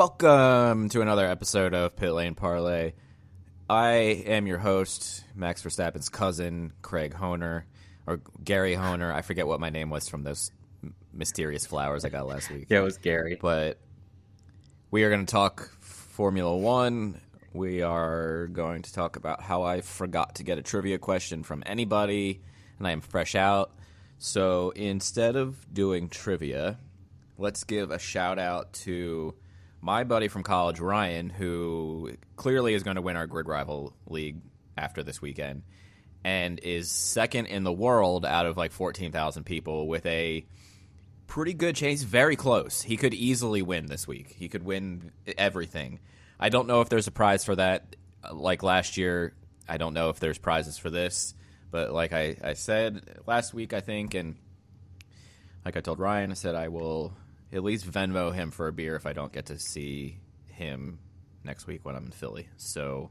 Welcome to another episode of Pit Lane Parlay. I am your host, Max Verstappen's cousin, Craig Honer, or Gary Honer. I forget what my name was from those mysterious flowers I got last week. Yeah, it was Gary. But we are going to talk Formula One. We are going to talk about how I forgot to get a trivia question from anybody, and I am fresh out. So instead of doing trivia, let's give a shout out to my buddy from college, Ryan, who clearly is going to win our Grid Rival League after this weekend and is second in the world out of like 14,000 people with a pretty good chance. Very close. He could easily win this week. He could win everything. I don't know if there's a prize for that uh, like last year. I don't know if there's prizes for this. But like I, I said last week, I think, and like I told Ryan, I said I will at least Venmo him for a beer if I don't get to see him next week when I'm in Philly. So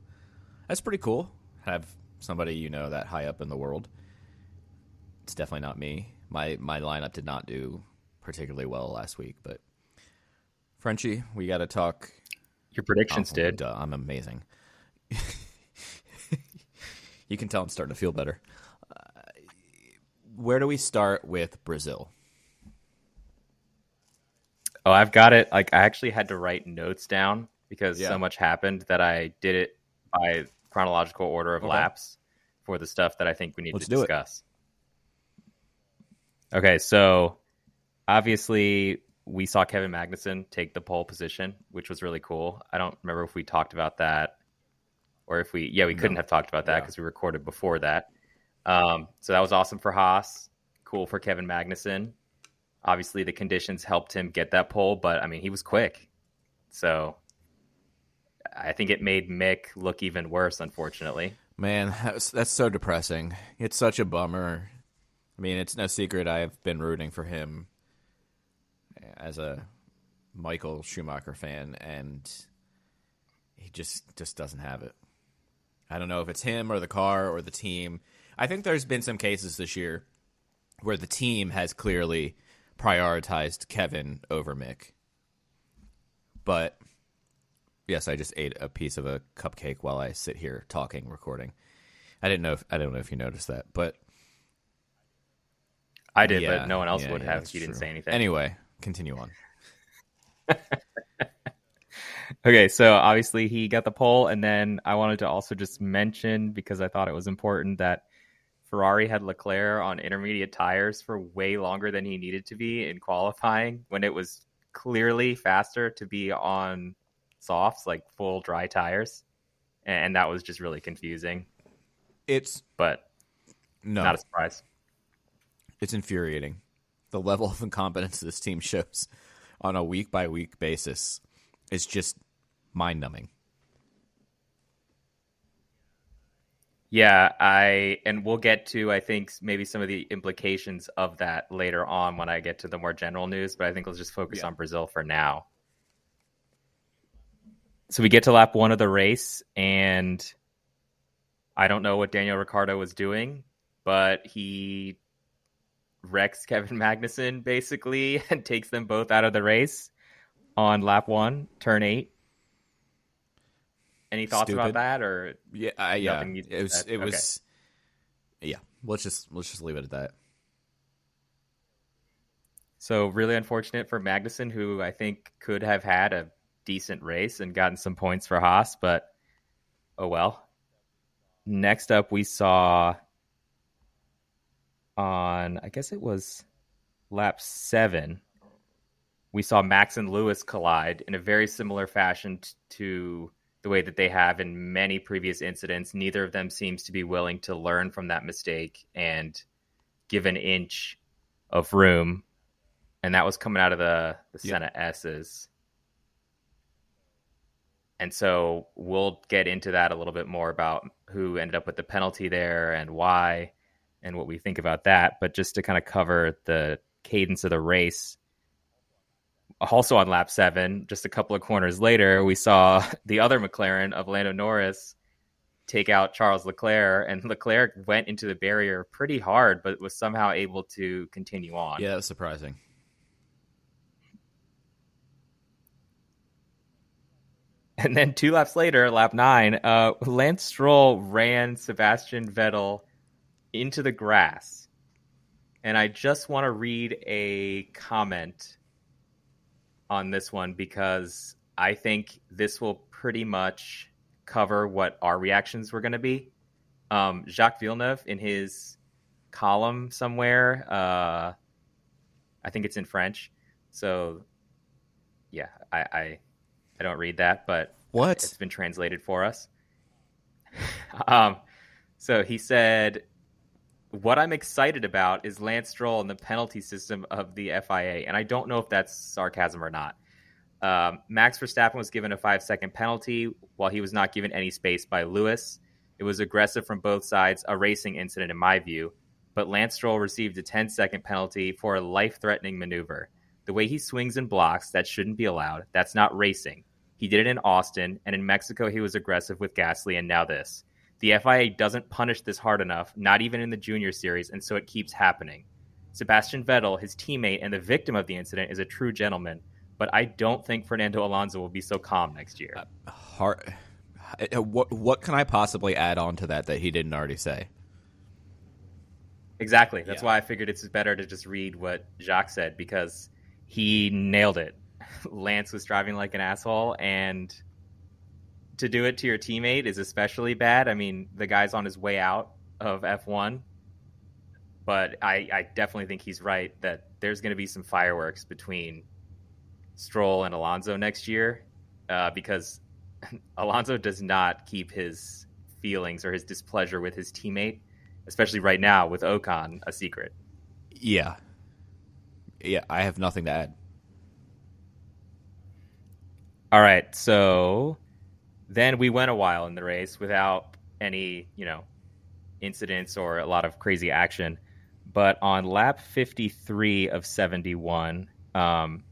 that's pretty cool. Have somebody you know that high up in the world. It's definitely not me. My my lineup did not do particularly well last week, but Frenchie, we got to talk. Your predictions Oh, did. duh, I'm amazing. you can tell I'm starting to feel better. Uh, where do we start with Brazil? Oh, I've got it. Like I actually had to write notes down because Yeah. so much happened that I did it by chronological order of Okay. laps for the stuff that I think we need Let's to do it. discuss. Okay, so obviously we saw Kevin Magnussen take the pole position, which was really cool. I don't remember if we talked about that or if we yeah, we couldn't have talked about that Yeah. because we recorded before that. Um, so that was awesome for Haas. Cool for Kevin Magnussen. Obviously, the conditions helped him get that pole, but I mean, he was quick. So I think it made Mick look even worse, unfortunately. Man, that's, that's so depressing. It's such a bummer. I mean, it's no secret I've been rooting for him as a Michael Schumacher fan, and he just just doesn't have it. I don't know if it's him or the car or the team. I think there's been some cases this year where the team has clearly prioritized Kevin over Mick. But yes, I just ate a piece of a cupcake while I sit here talking, recording. I didn't know if I don't know if you noticed that, but I did, yeah, but no one else yeah, would yeah, have. that's He didn't true. say anything. Anyway, continue on. Okay, so obviously he got the pole, and then I wanted to also just mention because I thought it was important that Ferrari had Leclerc on intermediate tires for way longer than he needed to be in qualifying when it was clearly faster to be on softs, like full dry tires. And that was just really confusing, It's but no, not a surprise. it's infuriating. The level of incompetence this team shows on a week by week basis is just mind numbing. Yeah, I and we'll get to I think maybe some of the implications of that later on when I get to the more general news, but I think let's just focus Yeah. on Brazil for now. So we get to lap 1 of the race and I don't know what Daniel Ricciardo was doing, but he wrecks Kevin Magnussen basically and takes them both out of the race on lap 1, turn 8. Any thoughts Stupid. about that or Yeah, I, yeah. It was. that- It was. Yeah. Let's just let's just leave it at that. So really unfortunate for Magnussen, who I think could have had a decent race and gotten some points for Haas, but oh well. Next up, we saw on I guess it was lap seven. We saw Max and Lewis collide in a very similar fashion t- to the way that they have in many previous incidents. Neither of them seems to be willing to learn from that mistake and give an inch of room and that was coming out of the the Yep. Senna S's. And so we'll get into that a little bit more about who ended up with the penalty there and why and what we think about that. But just to kind of cover the cadence of the race, also on lap seven, just a couple of corners later, we saw the other McLaren of Lando Norris take out Charles Leclerc, and Leclerc went into the barrier pretty hard, but was somehow able to continue on. Yeah, that was surprising. And then two laps later, lap nine, uh, Lance Stroll ran Sebastian Vettel into the grass. And I just want to read a comment on this one because I think this will pretty much cover what our reactions were going to be. Um, Jacques Villeneuve, in his column somewhere, uh, I think it's in French. So, yeah, I, I I don't read that, but what it's been translated for us. um, so he said, "What I'm excited about is Lance Stroll and the penalty system of the FIA, and I don't know if that's sarcasm or not." Um, Max Verstappen was given a five second penalty while he was not given any space by Lewis. It was aggressive from both sides, a racing incident in my view. But Lance Stroll received a 10 second penalty for a life threatening maneuver. The way he swings and blocks, that shouldn't be allowed. That's not racing. He did it in Austin, and in Mexico, he was aggressive with Gasly, and now this. The FIA doesn't punish this hard enough, not even in the junior series, and so it keeps happening. Sebastian Vettel, his teammate and the victim of the incident, is a true gentleman, but I don't think Fernando Alonso will be so calm next year. Uh, hard, uh, what what can I possibly add on to that that he didn't already say? Exactly. That's yeah. why I figured it's better to just read what Jacques said because he nailed it. Lance was driving like an asshole, and to do it to your teammate is especially bad. I mean, the guy's on his way out of F1, but I, I definitely think he's right that there's going to be some fireworks between Stroll and Alonso next year uh, because Alonso does not keep his feelings or his displeasure with his teammate, especially right now with Ocon, a secret. Yeah. Yeah, I have nothing to add. All right, so then we went a while in the race without any, you know, incidents or a lot of crazy action. But on lap 53 of 71, um,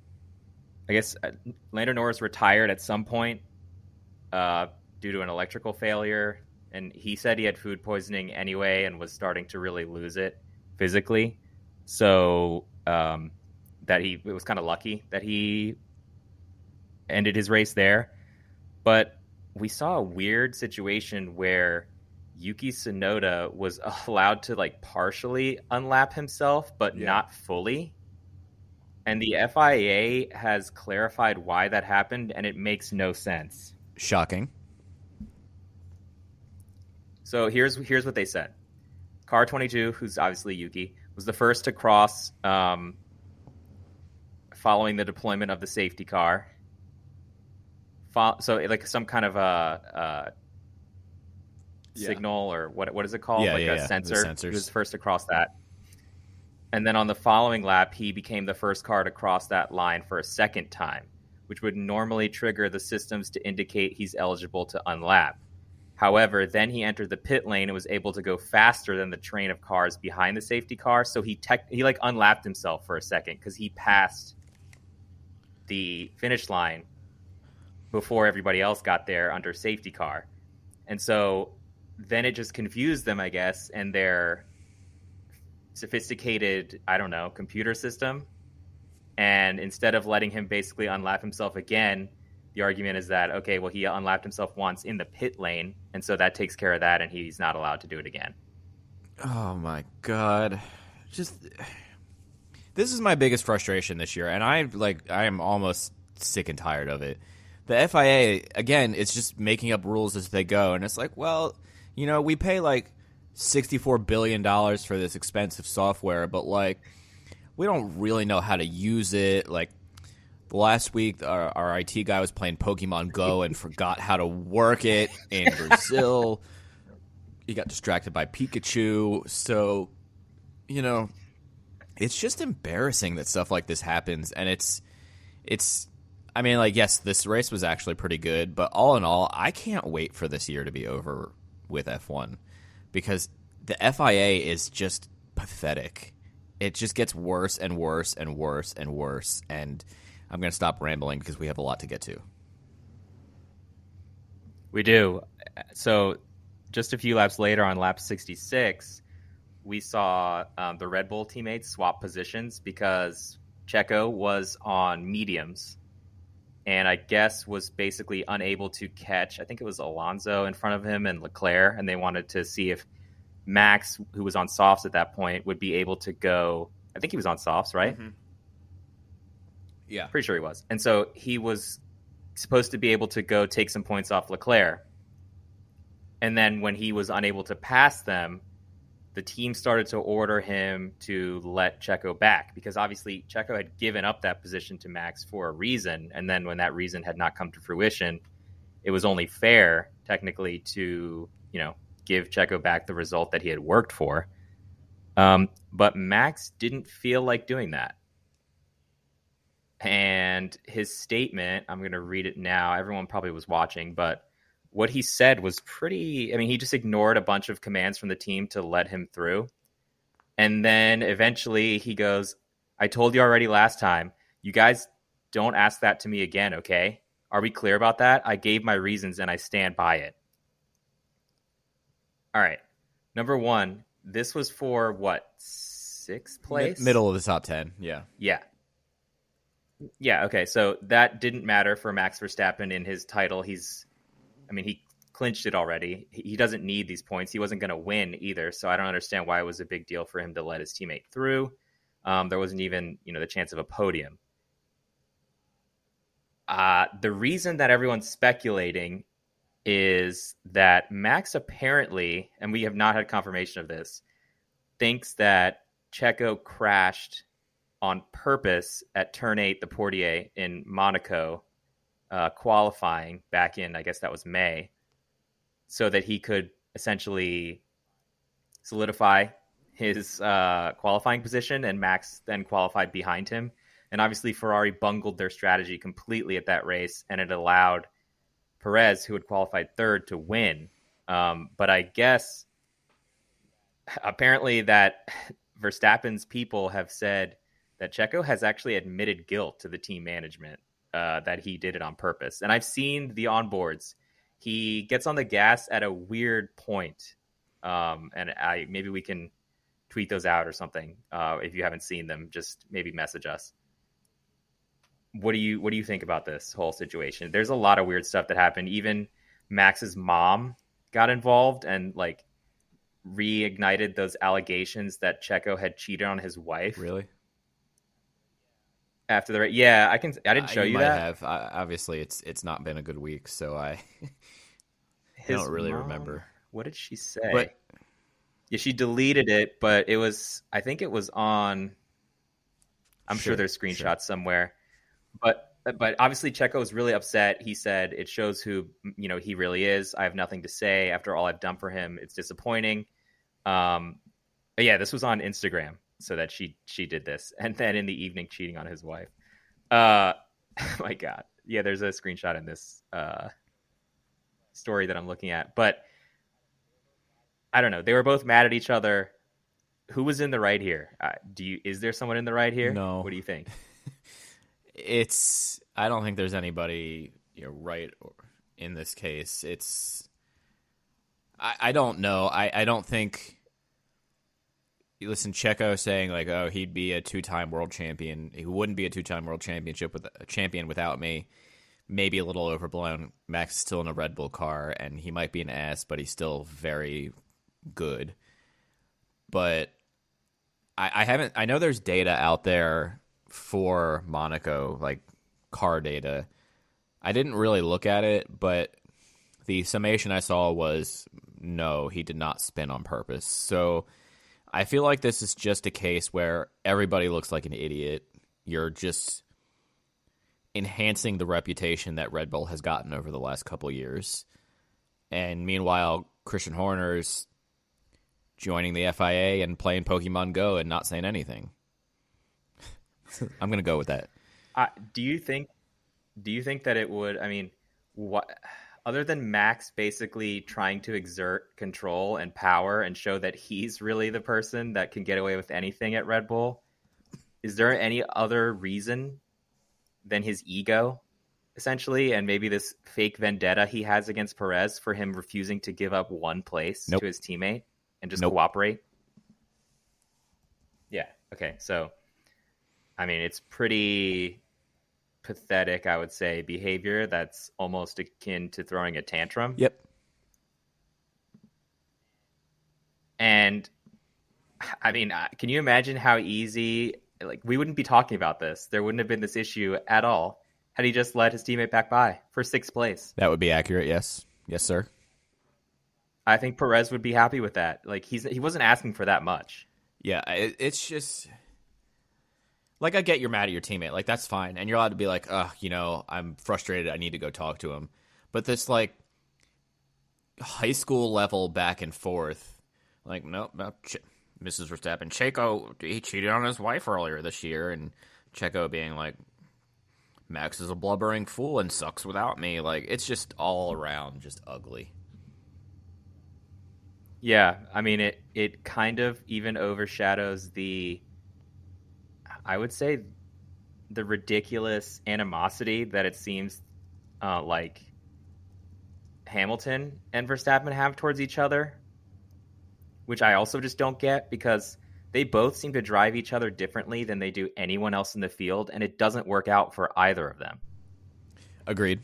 I guess uh, Lando Norris retired at some point uh, due to an electrical failure. And he said he had food poisoning anyway and was starting to really lose it physically. So um, that he it was kind of lucky that he ended his race there. But we saw a weird situation where Yuki Tsunoda was allowed to like partially unlap himself, but yeah. not fully. And the FIA has clarified why that happened, and it makes no sense. Shocking. So here's here's what they said. Car 22, who's obviously Yuki, was the first to cross um, following the deployment of the safety car so like some kind of a, a yeah. signal or what what is it called? Yeah, like yeah, a yeah. sensor. He was first across that. And then on the following lap, he became the first car to cross that line for a second time, which would normally trigger the systems to indicate he's eligible to unlap. However, then he entered the pit lane and was able to go faster than the train of cars behind the safety car. So he tech, he like unlapped himself for a second because he passed the finish line before everybody else got there under safety car. And so then it just confused them, I guess, and their sophisticated, I don't know, computer system. And instead of letting him basically unlap himself again, the argument is that, okay, well, he unlapped himself once in the pit lane, and so that takes care of that, and he's not allowed to do it again. Oh my God. Just. This is my biggest frustration this year, and I like I am almost sick and tired of it the FIA again, it's just making up rules as they go, and it's like, well, you know, we pay like sixty-four billion dollars for this expensive software, but like, we don't really know how to use it. Like last week, our, our IT guy was playing Pokemon Go and forgot how to work it in Brazil. he got distracted by Pikachu, so you know, it's just embarrassing that stuff like this happens, and it's it's I mean, like, yes, this race was actually pretty good, but all in all, I can't wait for this year to be over with F1 because the FIA is just pathetic. It just gets worse and worse and worse and worse. And I'm going to stop rambling because we have a lot to get to. We do. So, just a few laps later on lap 66, we saw um, the Red Bull teammates swap positions because Checo was on mediums and I guess was basically unable to catch. I think it was Alonso in front of him and Leclerc, and they wanted to see if Max, who was on softs at that point, would be able to go. I think he was on softs, right? Mm-hmm. Yeah, pretty sure he was. And so he was supposed to be able to go take some points off Leclerc. And then when he was unable to pass them, the team started to order him to let Checo back because obviously Checo had given up that position to Max for a reason. And then when that reason had not come to fruition, it was only fair, technically, to, you know, give Checo back the result that he had worked for. Um, but Max didn't feel like doing that. And his statement, I'm going to read it now. Everyone probably was watching, but what he said was pretty. I mean, he just ignored a bunch of commands from the team to let him through. And then eventually he goes, I told you already last time, you guys don't ask that to me again, okay? Are we clear about that? I gave my reasons and I stand by it. All right. Number one, this was for what? Sixth place? middle of the top 10. Yeah. Yeah. Yeah. Okay. So that didn't matter for Max Verstappen in his title. He's I mean, he clinched it already. He doesn't need these points. He wasn't going to win either. So I don't understand why it was a big deal for him to let his teammate through. Um, there wasn't even, you know, the chance of a podium. Uh, the reason that everyone's speculating is that Max apparently, and we have not had confirmation of this, thinks that Checo crashed on purpose at turn eight, the Portier in Monaco, uh, qualifying back in, I guess that was May, so that he could essentially solidify his uh, qualifying position, and Max then qualified behind him. And obviously, Ferrari bungled their strategy completely at that race, and it allowed Perez, who had qualified third, to win. Um, but I guess apparently that Verstappen's people have said that Checo has actually admitted guilt to the team management uh, that he did it on purpose. And I've seen the onboards. He gets on the gas at a weird point. Um, and I maybe we can tweet those out or something. Uh, if you haven't seen them, just maybe message us. What do you what do you think about this whole situation? There's a lot of weird stuff that happened. Even Max's mom got involved and like reignited those allegations that Checo had cheated on his wife. Really? After the right yeah i can i didn't show uh, you, you that. have. I, obviously it's it's not been a good week so i i don't really mom, remember. what did she say? But, yeah she deleted it but it was i think it was on i'm sure, sure there's screenshots sure. somewhere. But but obviously checo was really upset. He said it shows who you know he really is. I have nothing to say. After all i've done for him it's disappointing. Um yeah this was on instagram so that she she did this, and then in the evening cheating on his wife. Uh, my God, yeah, there's a screenshot in this uh, story that I'm looking at, but I don't know. They were both mad at each other. Who was in the right here? Uh, do you is there someone in the right here? No. What do you think? it's I don't think there's anybody you know right in this case. It's I, I don't know. I, I don't think listen Checo saying like, "Oh, he'd be a two-time world champion. He wouldn't be a two-time world championship with a champion without me." Maybe a little overblown. Max is still in a Red Bull car, and he might be an ass, but he's still very good. But I, I haven't. I know there's data out there for Monaco, like car data. I didn't really look at it, but the summation I saw was no, he did not spin on purpose. So I feel like this is just a case where everybody looks like an idiot. You're just enhancing the reputation that Red Bull has gotten over the last couple years. And meanwhile, Christian Horner's joining the FIA and playing Pokemon Go and not saying anything. I'm going to go with that. Uh, do you think do you think that it would I mean what other than Max basically trying to exert control and power and show that he's really the person that can get away with anything at Red Bull, is there any other reason than his ego, essentially, and maybe this fake vendetta he has against Perez for him refusing to give up one place nope. to his teammate and just nope. cooperate? Yeah. Okay. So, I mean, it's pretty pathetic, I would say, behavior that's almost akin to throwing a tantrum. Yep. And I mean, uh, can you imagine how easy like we wouldn't be talking about this. There wouldn't have been this issue at all had he just let his teammate back by for sixth place. That would be accurate. Yes. Yes, sir. I think Perez would be happy with that. Like he's he wasn't asking for that much. Yeah, it, it's just like I get you're mad at your teammate, like that's fine, and you're allowed to be like, uh, you know, I'm frustrated. I need to go talk to him. But this like high school level back and forth, like nope, no, ch- Mrs. Verstappen, Checo he cheated on his wife earlier this year, and Checo being like, Max is a blubbering fool and sucks without me. Like it's just all around just ugly. Yeah, I mean it. It kind of even overshadows the I would say the ridiculous animosity that it seems uh, like Hamilton and Verstappen have towards each other, which I also just don't get because they both seem to drive each other differently than they do anyone else in the field, and it doesn't work out for either of them. Agreed.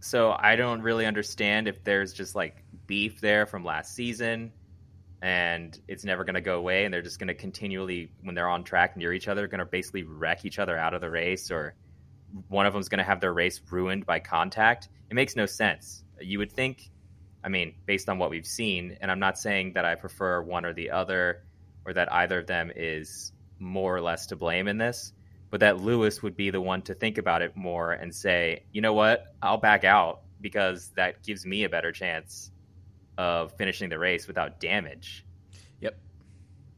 So I don't really understand if there's just like beef there from last season and it's never going to go away and they're just going to continually when they're on track near each other going to basically wreck each other out of the race or one of them's going to have their race ruined by contact. It makes no sense. You would think i mean based on what we've seen and i'm not saying that i prefer one or the other or that either of them is more or less to blame in this but that lewis would be the one to think about it more and say you know what? I'll back out because that gives me a better chance of finishing the race without damage. Yep.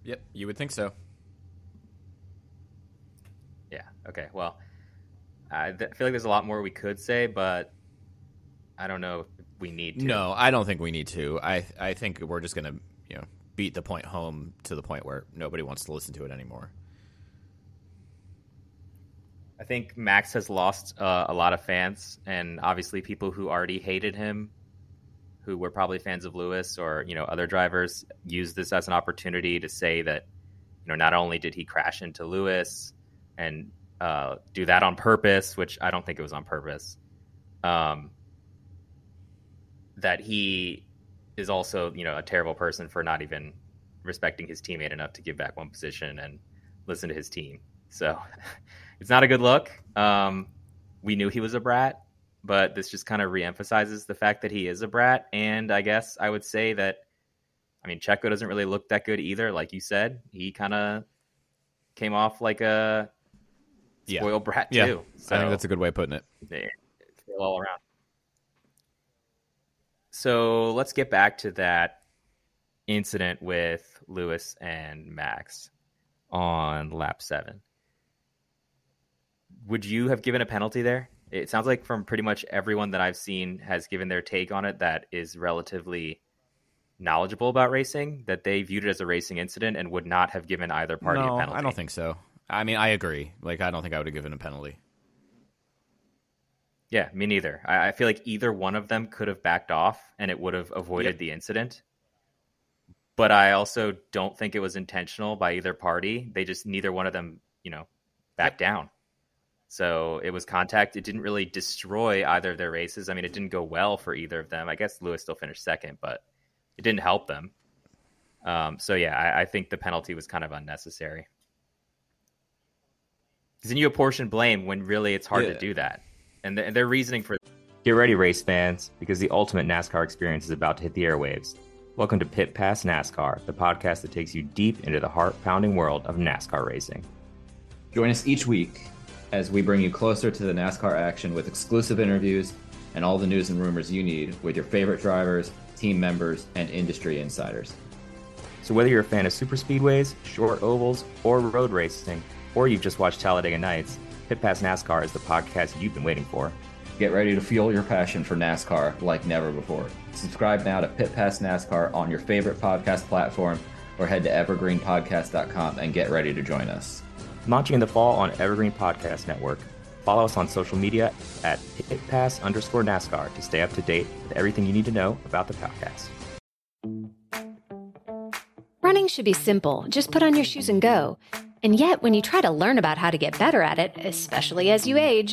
Yep. You would think so. Yeah. Okay. Well, I th- feel like there's a lot more we could say, but I don't know if we need to. No, I don't think we need to. I I think we're just gonna you know beat the point home to the point where nobody wants to listen to it anymore. I think Max has lost uh, a lot of fans, and obviously people who already hated him who were probably fans of Lewis or you know other drivers use this as an opportunity to say that you know not only did he crash into Lewis and uh, do that on purpose, which I don't think it was on purpose, um, that he is also you know a terrible person for not even respecting his teammate enough to give back one position and listen to his team. So it's not a good look. Um, we knew he was a brat but this just kind of reemphasizes the fact that he is a brat. And I guess I would say that, I mean, Checo doesn't really look that good either. Like you said, he kind of came off like a spoiled yeah. brat too. Yeah. So, I think that's a good way of putting it. Yeah, all around. So let's get back to that incident with Lewis and Max on lap seven. Would you have given a penalty there? It sounds like from pretty much everyone that I've seen has given their take on it that is relatively knowledgeable about racing that they viewed it as a racing incident and would not have given either party no, a penalty. I don't think so. I mean, I agree. Like, I don't think I would have given a penalty. Yeah, me neither. I, I feel like either one of them could have backed off and it would have avoided yep. the incident. But I also don't think it was intentional by either party. They just neither one of them, you know, backed yep. down. So it was contact. It didn't really destroy either of their races. I mean, it didn't go well for either of them. I guess Lewis still finished second, but it didn't help them. Um, so yeah, I, I, think the penalty was kind of unnecessary. Because then you apportion blame when really it's hard yeah. to do that, and, th- and their reasoning for. Get ready, race fans, because the ultimate NASCAR experience is about to hit the airwaves. Welcome to Pit Pass NASCAR, the podcast that takes you deep into the heart pounding world of NASCAR racing. Join us each week as we bring you closer to the NASCAR action with exclusive interviews and all the news and rumors you need with your favorite drivers, team members, and industry insiders. So, whether you're a fan of super speedways, short ovals, or road racing, or you've just watched Talladega Nights, Pit Pass NASCAR is the podcast you've been waiting for. Get ready to fuel your passion for NASCAR like never before. Subscribe now to Pit Pass NASCAR on your favorite podcast platform or head to evergreenpodcast.com and get ready to join us launching in the fall on Evergreen Podcast Network. Follow us on social media at pitpass underscore NASCAR to stay up to date with everything you need to know about the podcast. Running should be simple. Just put on your shoes and go. And yet, when you try to learn about how to get better at it, especially as you age,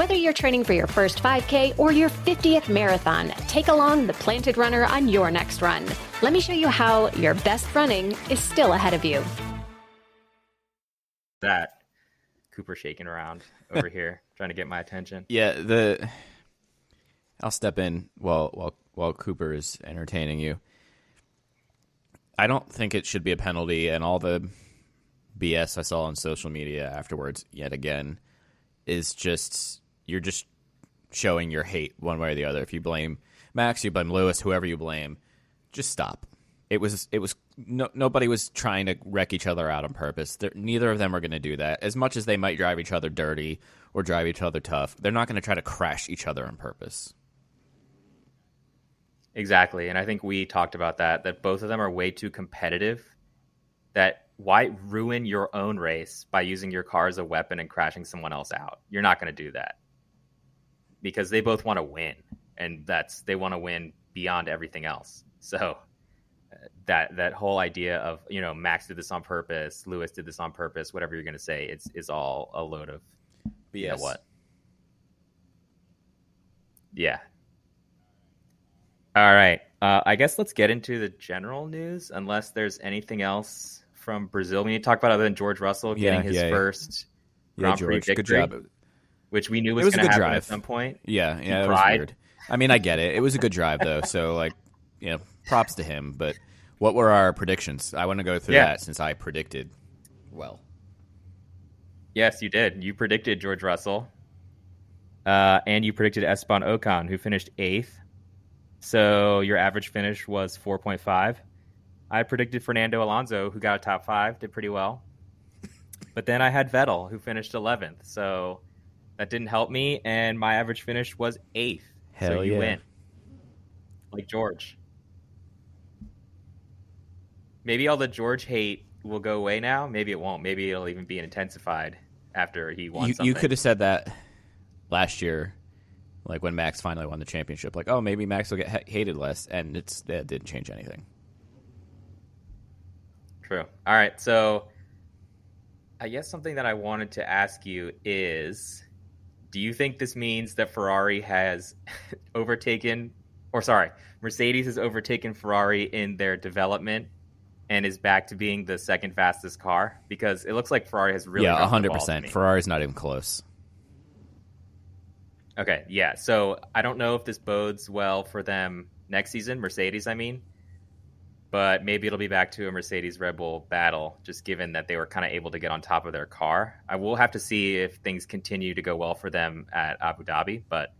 Whether you're training for your first 5K or your 50th marathon, take along the Planted Runner on your next run. Let me show you how your best running is still ahead of you. That Cooper shaking around over here, trying to get my attention. Yeah, the I'll step in while while while Cooper is entertaining you. I don't think it should be a penalty, and all the BS I saw on social media afterwards, yet again, is just you're just showing your hate one way or the other. If you blame Max, you blame Lewis, whoever you blame, just stop. It was it was no, nobody was trying to wreck each other out on purpose. They're, neither of them are going to do that. As much as they might drive each other dirty or drive each other tough, they're not going to try to crash each other on purpose. Exactly. And I think we talked about that, that both of them are way too competitive. That why ruin your own race by using your car as a weapon and crashing someone else out? You're not going to do that because they both want to win. And that's, they want to win beyond everything else. So uh, that, that whole idea of, you know, Max did this on purpose, Lewis did this on purpose, whatever you're going to say, it's, is all a load of BS. You know what? Yeah, all right. Uh, I guess let's get into the general news, unless there's anything else from Brazil we need to talk about other than George Russell getting yeah, his yeah, first yeah. Grand Prix victory, good job. Which we knew was, was going to happen drive. at some point. Yeah, yeah, it was weird. I mean, I get it. It was a good drive though, so like, you know, props to him. But what were our predictions? I want to go through that since I predicted well. Yes, you did. You predicted George Russell, uh, and you predicted Esteban Ocon, who finished eighth. So your average finish was 4.5. I predicted Fernando Alonso, who got a top five, did pretty well. But then I had Vettel, who finished 11th. So that didn't help me, and my average finish was eighth. Hell so you yeah. win. Like George. Maybe all the George hate will go away now. Maybe it won't. Maybe it'll even be intensified after he won. You, you could have said that last year like when Max finally won the championship, like oh maybe Max will get ha- hated less, and it's that didn't change anything. True. All right, so I guess something that I wanted to ask you is, do you think this means that Ferrari has overtaken, or sorry, Mercedes has overtaken Ferrari in their development and is back to being the second fastest car? Because it looks like Ferrari has really yeah, hundred percent. Ferrari's not even close. Okay, yeah. So I don't know if this bodes well for them next season, Mercedes, I mean. But maybe it'll be back to a Mercedes Red Bull battle, just given that they were kind of able to get on top of their car. I will have to see if things continue to go well for them at Abu Dhabi. But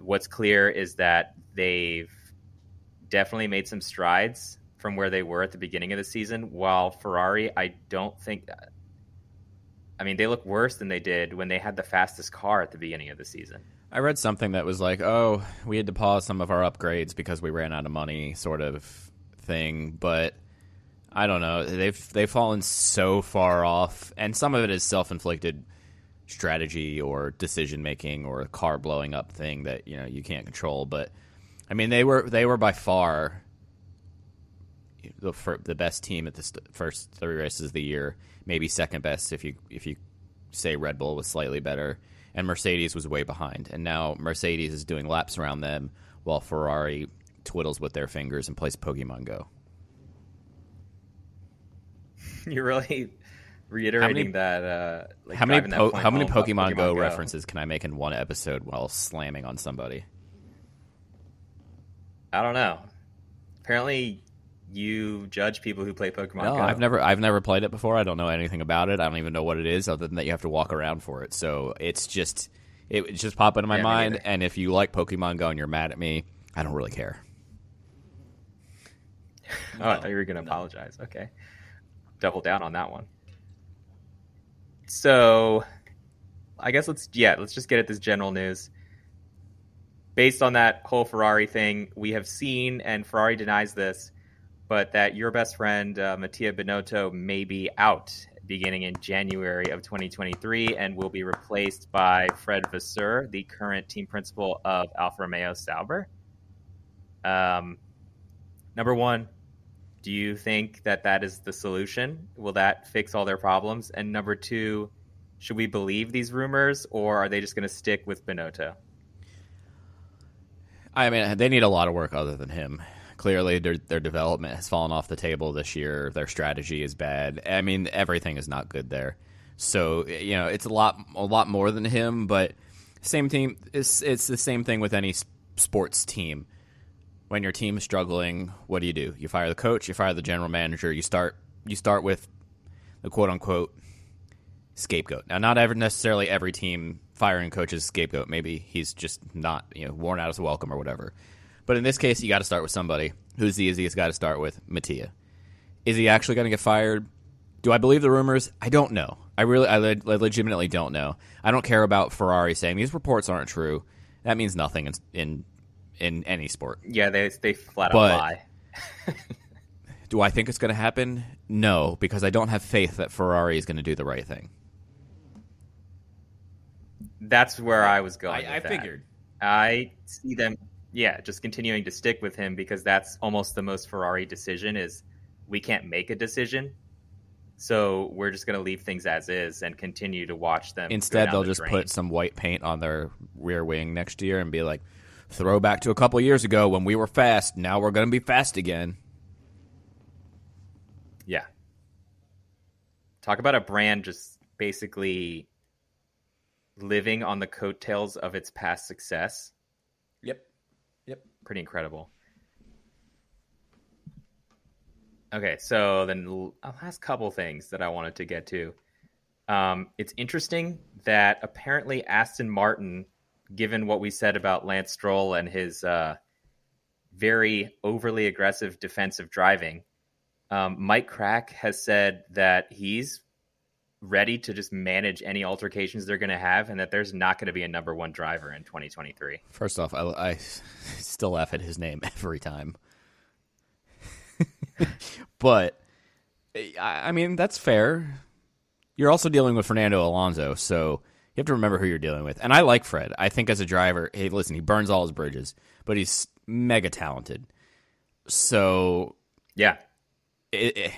what's clear is that they've definitely made some strides from where they were at the beginning of the season. While Ferrari, I don't think I mean, they look worse than they did when they had the fastest car at the beginning of the season. I read something that was like, "Oh, we had to pause some of our upgrades because we ran out of money," sort of thing. But I don't know. They've they've fallen so far off, and some of it is self inflicted strategy or decision making or a car blowing up thing that you know you can't control. But I mean, they were they were by far the the best team at the first three races of the year, maybe second best if you if you say Red Bull was slightly better, and Mercedes was way behind. And now Mercedes is doing laps around them while Ferrari twiddles with their fingers and plays Pokemon Go. You're really reiterating many, that. Uh, like how many po- how many Pokemon, Pokemon Go, Go references can I make in one episode while slamming on somebody? I don't know Apparently, you judge people who play Pokemon No, Go. I've never I've never played it before. I don't know anything about it. I don't even know what it is other than that you have to walk around for it. So it's just it, just popped into my Yeah, mind. And if you like Pokemon Go and you're mad at me, I don't really care. Oh, I thought you were going to apologize. Okay. Double down on that one. So, I guess let's, yeah, let's just get at this general news. Based on that whole Ferrari thing, we have seen, and Ferrari denies this, but that your best friend, uh, Mattia Binotto, may be out beginning in January of 2023 and will be replaced by Fred Vasseur, the current team principal of Alfa Romeo Sauber. Um, number one, do you think that that is the solution? Will that fix all their problems? And number two, should we believe these rumors or are they just going to stick with Binotto? I mean, they need a lot of work other than him. Clearly, their their development has fallen off the table this year. Their strategy is bad. I mean, everything is not good there. So you know, it's a lot a lot more than him. But same team. It's it's the same thing with any sports team. When your team is struggling, what do you do? You fire the coach. You fire the general manager. You start you start with the quote unquote scapegoat. Now, not ever necessarily every team firing coach is scapegoat. Maybe he's just not you know worn out as a welcome or whatever. But in this case, you got to start with somebody. Who's the easiest guy to start with? Mattia. Is he actually going to get fired? Do I believe the rumors? I don't know. I really, I, I legitimately don't know. I don't care about Ferrari saying these reports aren't true. That means nothing in in, in any sport. Yeah, they, they flat out But- lie. Do I think it's going to happen? No, because I don't have faith that Ferrari is going to do the right thing. That's where I was going. I, I that. figured. I see them, yeah, just continuing to stick with him because that's almost the most Ferrari decision is we can't make a decision. So we're just going to leave things as is and continue to watch them. Instead, they'll the just drain. put some white paint on their rear wing next year and be like, throw back to a couple years ago when we were fast. Now we're going to be fast again. Yeah. Talk about a brand just basically living on the coattails of its past success. Yep. Yep. Pretty incredible. Okay, so then l- a last couple things that I wanted to get to. Um, it's interesting that apparently Aston Martin, given what we said about Lance Stroll and his uh, very overly aggressive defensive driving, um, Mike Krack has said that he's ready to just manage any altercations they're going to have, and that there's not going to be a number one driver in 2023. First off, I, I still laugh at his name every time. but, I, I mean, that's fair. You're also dealing with Fernando Alonso, so you have to remember who you're dealing with. And I like Fred. I think as a driver, hey, listen, he burns all his bridges, but he's mega talented. So Yeah, it, it-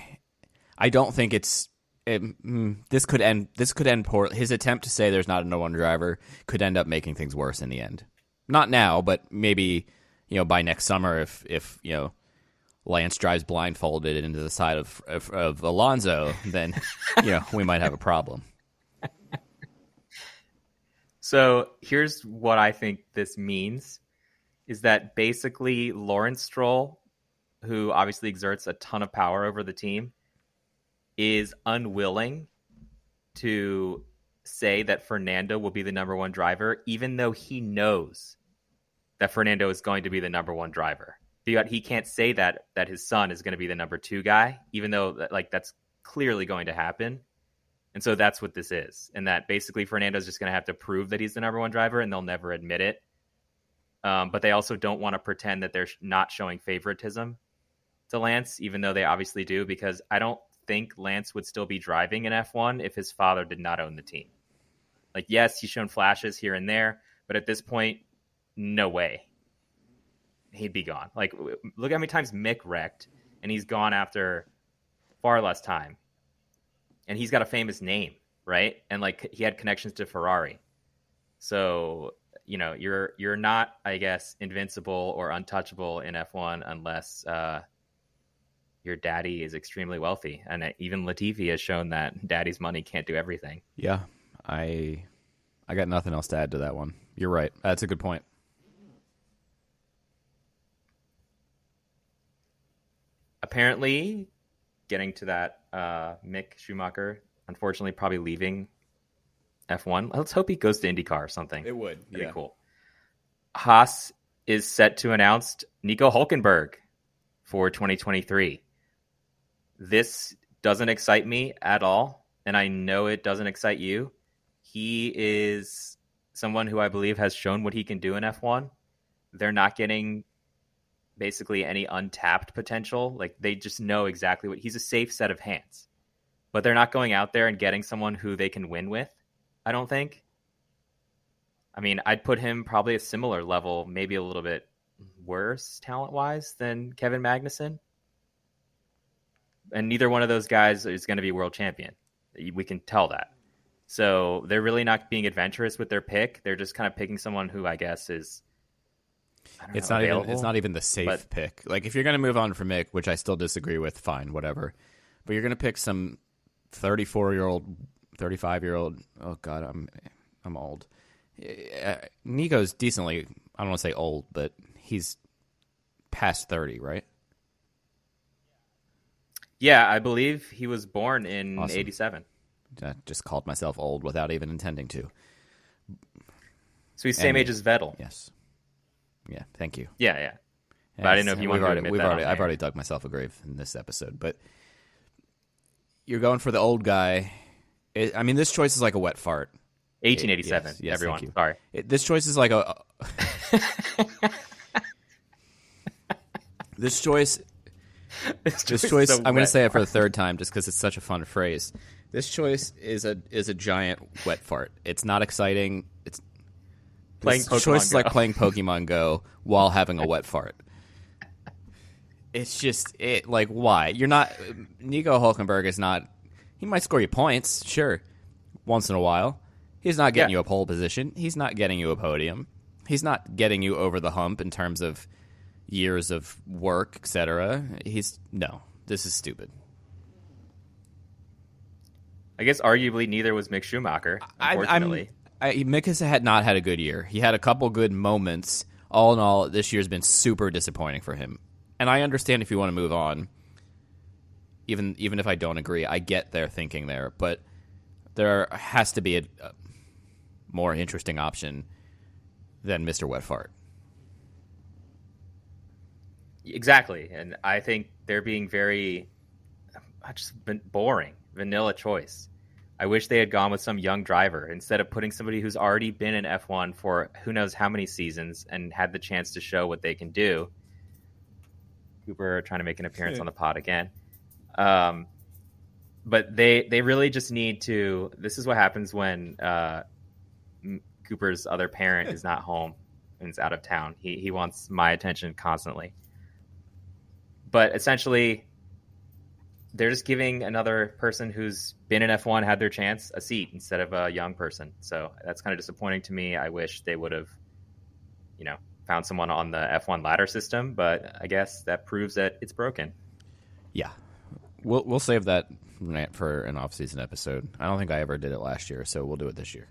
I don't think it's it, mm, this could end this could end poor. His attempt to say there's not a no one driver could end up making things worse in the end. Not now, but maybe you know by next summer if if you know Lance drives blindfolded into the side of of, of Alonso, then you know we might have a problem. So here's what I think this means is that basically Lawrence Stroll, who obviously exerts a ton of power over the team, is unwilling to say that Fernando will be the number one driver, even though he knows that Fernando is going to be the number one driver. He can't say that that his son is going to be the number two guy, even though like that's clearly going to happen. And so that's what this is. And that basically Fernando's just going to have to prove that he's the number one driver and they'll never admit it. Um, but they also don't want to pretend that they're not showing favoritism to Lance, even though they obviously do, because I don't think Lance would still be driving in F1 if his father did not own the team. Like, yes, he's shown flashes here and there, but at this point, no way. He'd be gone. Like, look how many times Mick wrecked, and he's gone after far less time and he's got a famous name, right? And like he had connections to Ferrari. So, you know, you're you're not, I guess, invincible or untouchable in F1 unless uh, your daddy is extremely wealthy. And uh, even Latifi has shown that daddy's money can't do everything. Yeah, I I got nothing else to add to that one. You're right. That's a good point. apparently, getting to that, uh, Mick Schumacher, unfortunately, probably leaving F1. Let's hope he goes to IndyCar or something. It would. That'd yeah. be cool. Haas is set to announce Nico Hulkenberg for 2023. This doesn't excite me at all, and I know it doesn't excite you. He is someone who I believe has shown what he can do in F1. They're not getting basically any untapped potential. Like they just know exactly what he's a safe set of hands. But they're not going out there and getting someone who they can win with, I don't think. I mean, I'd put him probably a similar level, maybe a little bit worse talent wise than Kevin Magnussen. And neither one of those guys is going to be world champion. We can tell that. So they're really not being adventurous with their pick. They're just kind of picking someone who I guess is. It's know, not even. It's not even the safe but- pick. Like if you're going to move on from Mick, which I still disagree with, fine, whatever. But you're going to pick some 34 year old, 35 year old. Oh God, I'm I'm old. Uh, Nico's decently. I don't want to say old, but he's past 30, right? Yeah, I believe he was born in Awesome. '87. I just called myself old without even intending to. So he's same And- age as Vettel. Yes. Yeah. Thank you. Yeah, yeah. But I didn't know if you we've wanted to already, admit we've that already, I've already dug myself a grave in this episode, but you're going for the old guy. It, I mean, this choice is like a wet fart. 1887. Yes, yes, everyone. Sorry. It, this choice is like a. this choice. This This is choice. so I'm going to say it for the third time, just because it's such a fun phrase. This choice is a is a giant wet fart. It's not exciting. It's Playing this Pokemon choice is like playing Pokemon Go while having a wet fart. It's just it like why you're not Nico Hulkenberg is not. He might score you points, sure, once in a while. He's not getting Yeah. you a pole position. He's not getting you a podium. He's not getting you over the hump in terms of years of work, etc. He's no. This is stupid. I guess arguably neither was Mick Schumacher. I- I'm- Unfortunately, I, Mick has had not had a good year. He had a couple good moments. All in all, this year's been super disappointing for him. And I understand if you want to move on, even even if I don't agree, I get their thinking there. But there has to be a, a more interesting option than Mr. Wet Fart. exactly. And I think they're being very uh, just boring, vanilla choice. I wish they had gone with some young driver instead of putting somebody who's already been in F1 for who knows how many seasons and had the chance to show what they can do. Cooper trying to make an appearance on the pod again. Um, but they they really just need to. This is what happens when uh, Cooper's other parent is not home and is out of town. He he wants my attention constantly. But essentially, they're just giving another person who's been in F1 had their chance a seat instead of a young person. So that's kind of disappointing to me. I wish they would have, you know, found someone on the F1 ladder system. But I guess that proves that it's broken. Yeah, we'll we'll save that rant for an off-season episode. I don't think I ever did it last year, so we'll do it this year.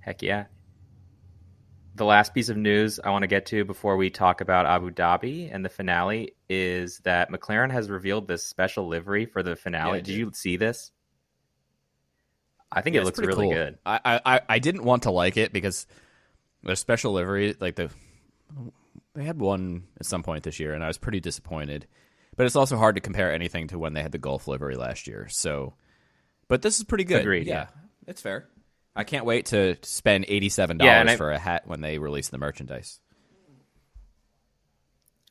Heck yeah. The last piece of news I want to get to before we talk about Abu Dhabi and the finale is that McLaren has revealed this special livery for the finale. Yeah, did did. you see this? I think Yeah, it looks really cool. good. I, I- I didn't want to like it because their special livery, like the they had one at some point this year, and I was pretty disappointed. But it's also hard to compare anything to when they had the Gulf livery last year. So, but this is pretty good. Agreed, Yeah, yeah. it's fair. I can't wait to spend eighty-seven dollars Yeah, for a hat when they release the merchandise.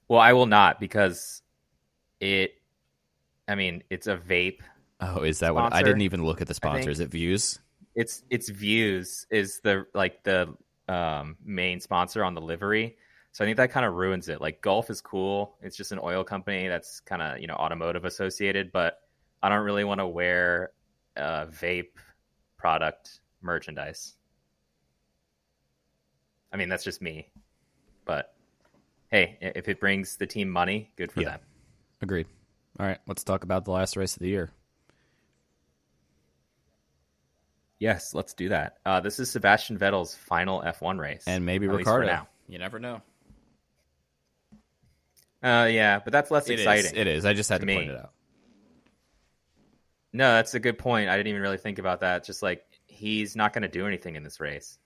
Well, I will not because it. I mean, it's a vape. Oh, is that what? I didn't even look at the I sponsor. Is it Vuse? It's its Vuse is the like the um, main sponsor on the livery. So I think that kind of ruins it. Like Gulf is cool. It's just an oil company that's kind of you know automotive associated, but I don't really want to wear uh, vape product merchandise. I mean, that's just me. But hey, if it brings the team money, good for Yeah. them. Agreed. All right, let's talk about the last race of the year. Yes, let's do that. Uh, this is Sebastian Vettel's final F1 race, and maybe at least for Ricciardo. now. You never know. Uh, yeah, but that's less It is. exciting. It is. I just had to to, point it out. No, that's a good point. I didn't even really think about that. Just like he's not going to do anything in this race.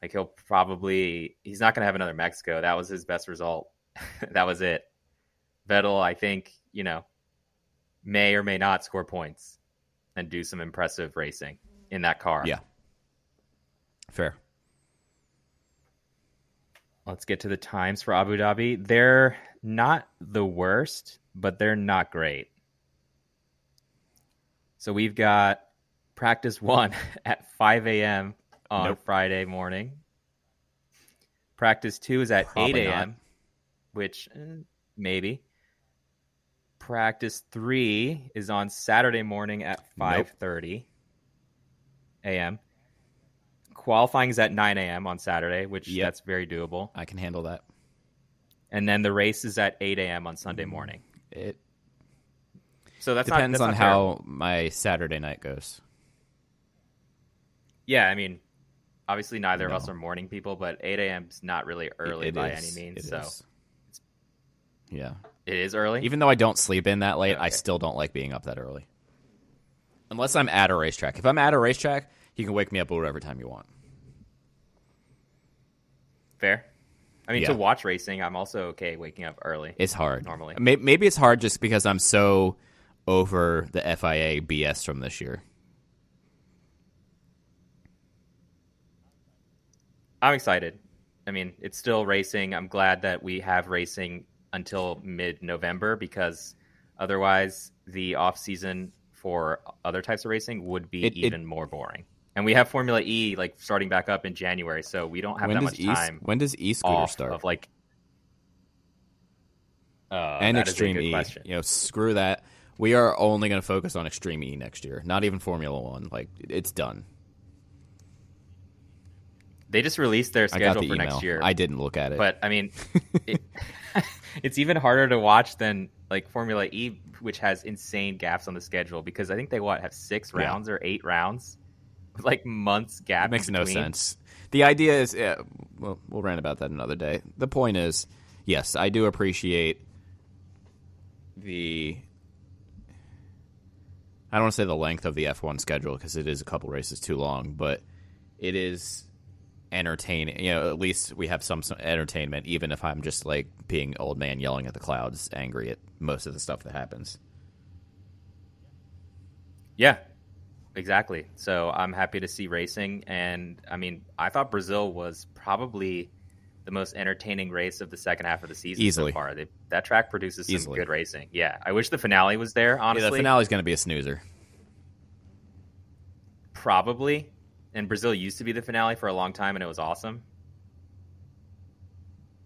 Like he'll probably he's not going to have another Mexico. That was his best result. that was it. Vettel, I think, you know, may or may not score points and do some impressive racing in that car. Yeah. Fair. Let's get to the times for Abu Dhabi. They're not the worst, but they're not great. So we've got practice one at 5 a.m. on Nope. Friday morning. Practice two is at Probably 8 not. a.m., which eh, maybe. Practice three is on Saturday morning at Nope. 5:30 a.m. Qualifying is at 9 a.m. on Saturday, which Yep. that's very doable. I can handle that. And then the race is at 8 a.m. on Sunday morning. It So that's depends not, on not terrible. how my Saturday night goes. Yeah, I mean, obviously neither No. of us are morning people, but 8 a.m. is not really early It by is. any means. It so is. Yeah. it is early. Even though I don't sleep in that late, I still don't like being up that early. Unless I'm at a racetrack. If I'm at a racetrack, you can wake me up whatever time you want. Fair. I mean, Yeah. to watch racing, I'm also okay waking up early. It's hard. Normally. Maybe it's hard just because I'm so over the FIA BS from this year. I'm excited. I mean, it's still racing. I'm glad that we have racing until mid November because otherwise the off season for other types of racing would be It- it- even more boring. And we have Formula E like starting back up in January, so we don't have that much e- time when does e-scooter start? of like uh, and that is a Extreme E. question. You know, screw that. We are only going to focus on Extreme E next year. Not even Formula One. Like it's done. They just released their schedule the for email. next year. I didn't look at it. But I mean, it, it's even harder to watch than like Formula E, which has insane gaps on the schedule because I think they what have six Yeah. rounds or eight rounds, like months gap. It makes no sense. The idea is, yeah, well, we'll rant about that another day. The point is, yes, I do appreciate the. I don't want to say the length of the F1 schedule because it is a couple races too long, but it is entertaining. You know, at least we have some, some entertainment, even if I'm just like being old man yelling at the clouds, angry at most of the stuff that happens. Yeah, exactly. So I'm happy to see racing, and I mean, I thought Brazil was probably the most entertaining race of the second half of the season Easily. so far. They, that track produces some Easily. good racing. Yeah, I wish the finale was there. Honestly, Yeah, the finale is going to be a snoozer. Probably. And Brazil used to be the finale for a long time and it was awesome.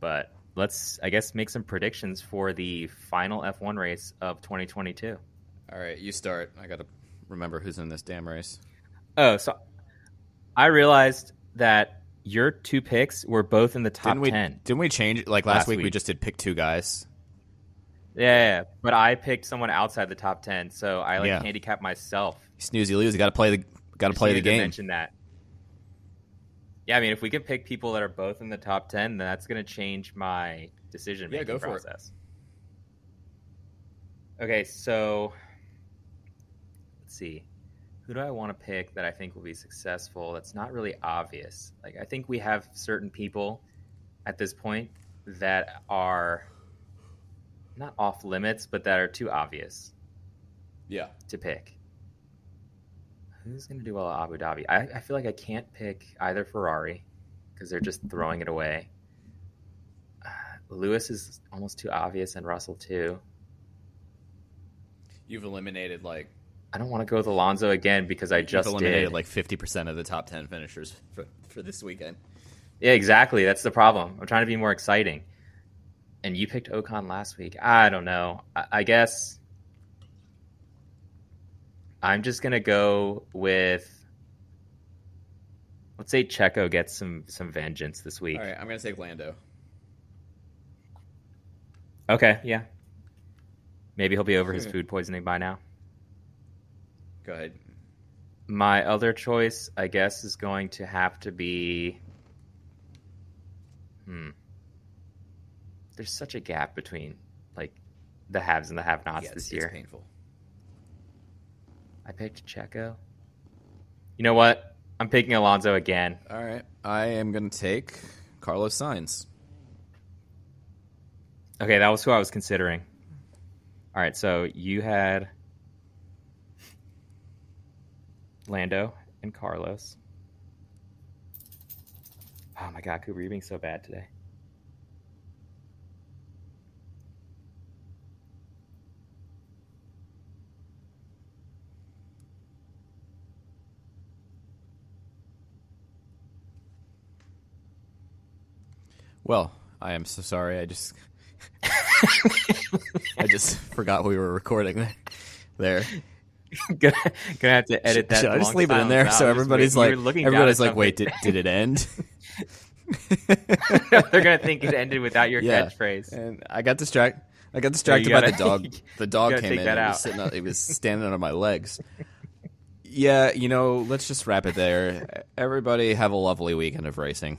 But let's, I guess, make some predictions for the final F1 race of 2022. All right, you start. I got to remember who's in this damn race. Oh, so I realized that your two picks were both in the top didn't we, 10. Didn't we change? Like last, Last week, we just did pick two guys. Yeah, yeah, but I picked someone outside the top 10. So I like Yeah. handicapped myself. Snoozy lose. You got to play the got to play the game. Mention that. Yeah, I mean, if we can pick people that are both in the top ten, then that's going to change my decision making go for it. process. Okay, so let's see. Who do I want to pick that I think will be successful? That's not really obvious. Like, I think we have certain people at this point that are not off limits, but that are too obvious Yeah. to pick. Who's going to do well at Abu Dhabi? I, I feel like I can't pick either Ferrari because they're just throwing it away. Uh, Lewis is almost too obvious, and Russell too. You've eliminated like I don't want to go with Alonso again because I just you've eliminated did. like fifty percent of the top ten finishers for, for this weekend. yeah, exactly. That's the problem. I'm trying to be more exciting. And you picked Ocon last week. I don't know. I, I guess I'm just gonna go with. Let's say Checo gets some some vengeance this week. All right, I'm gonna take Lando. Okay, yeah. Maybe he'll be over his food poisoning by now. Go ahead. My other choice, I guess, is going to have to be. Hmm. there's such a gap between like the haves and the have-nots Yeah, this year. it's painful. I picked Checo. You know what? I'm picking Alonso again. All right, I am going to take Carlos Sainz. Okay, that was who I was considering. All right, so you had Lando and Carlos. Oh my god, Cooper, you're being so bad today. Well, I am so sorry. I just, I just forgot we were recording there. gonna, gonna have to edit that. Should I just leave it in there so everybody's like, looking everybody's like, wait, did, did it end? They're gonna think it ended without your yeah. catchphrase. And I got distracted. I got distracted you by the gotta- dog. The dog gotta came in. that and was sitting. On, he was standing on my legs. Yeah, you know, let's just wrap it there. Everybody have a lovely weekend of racing.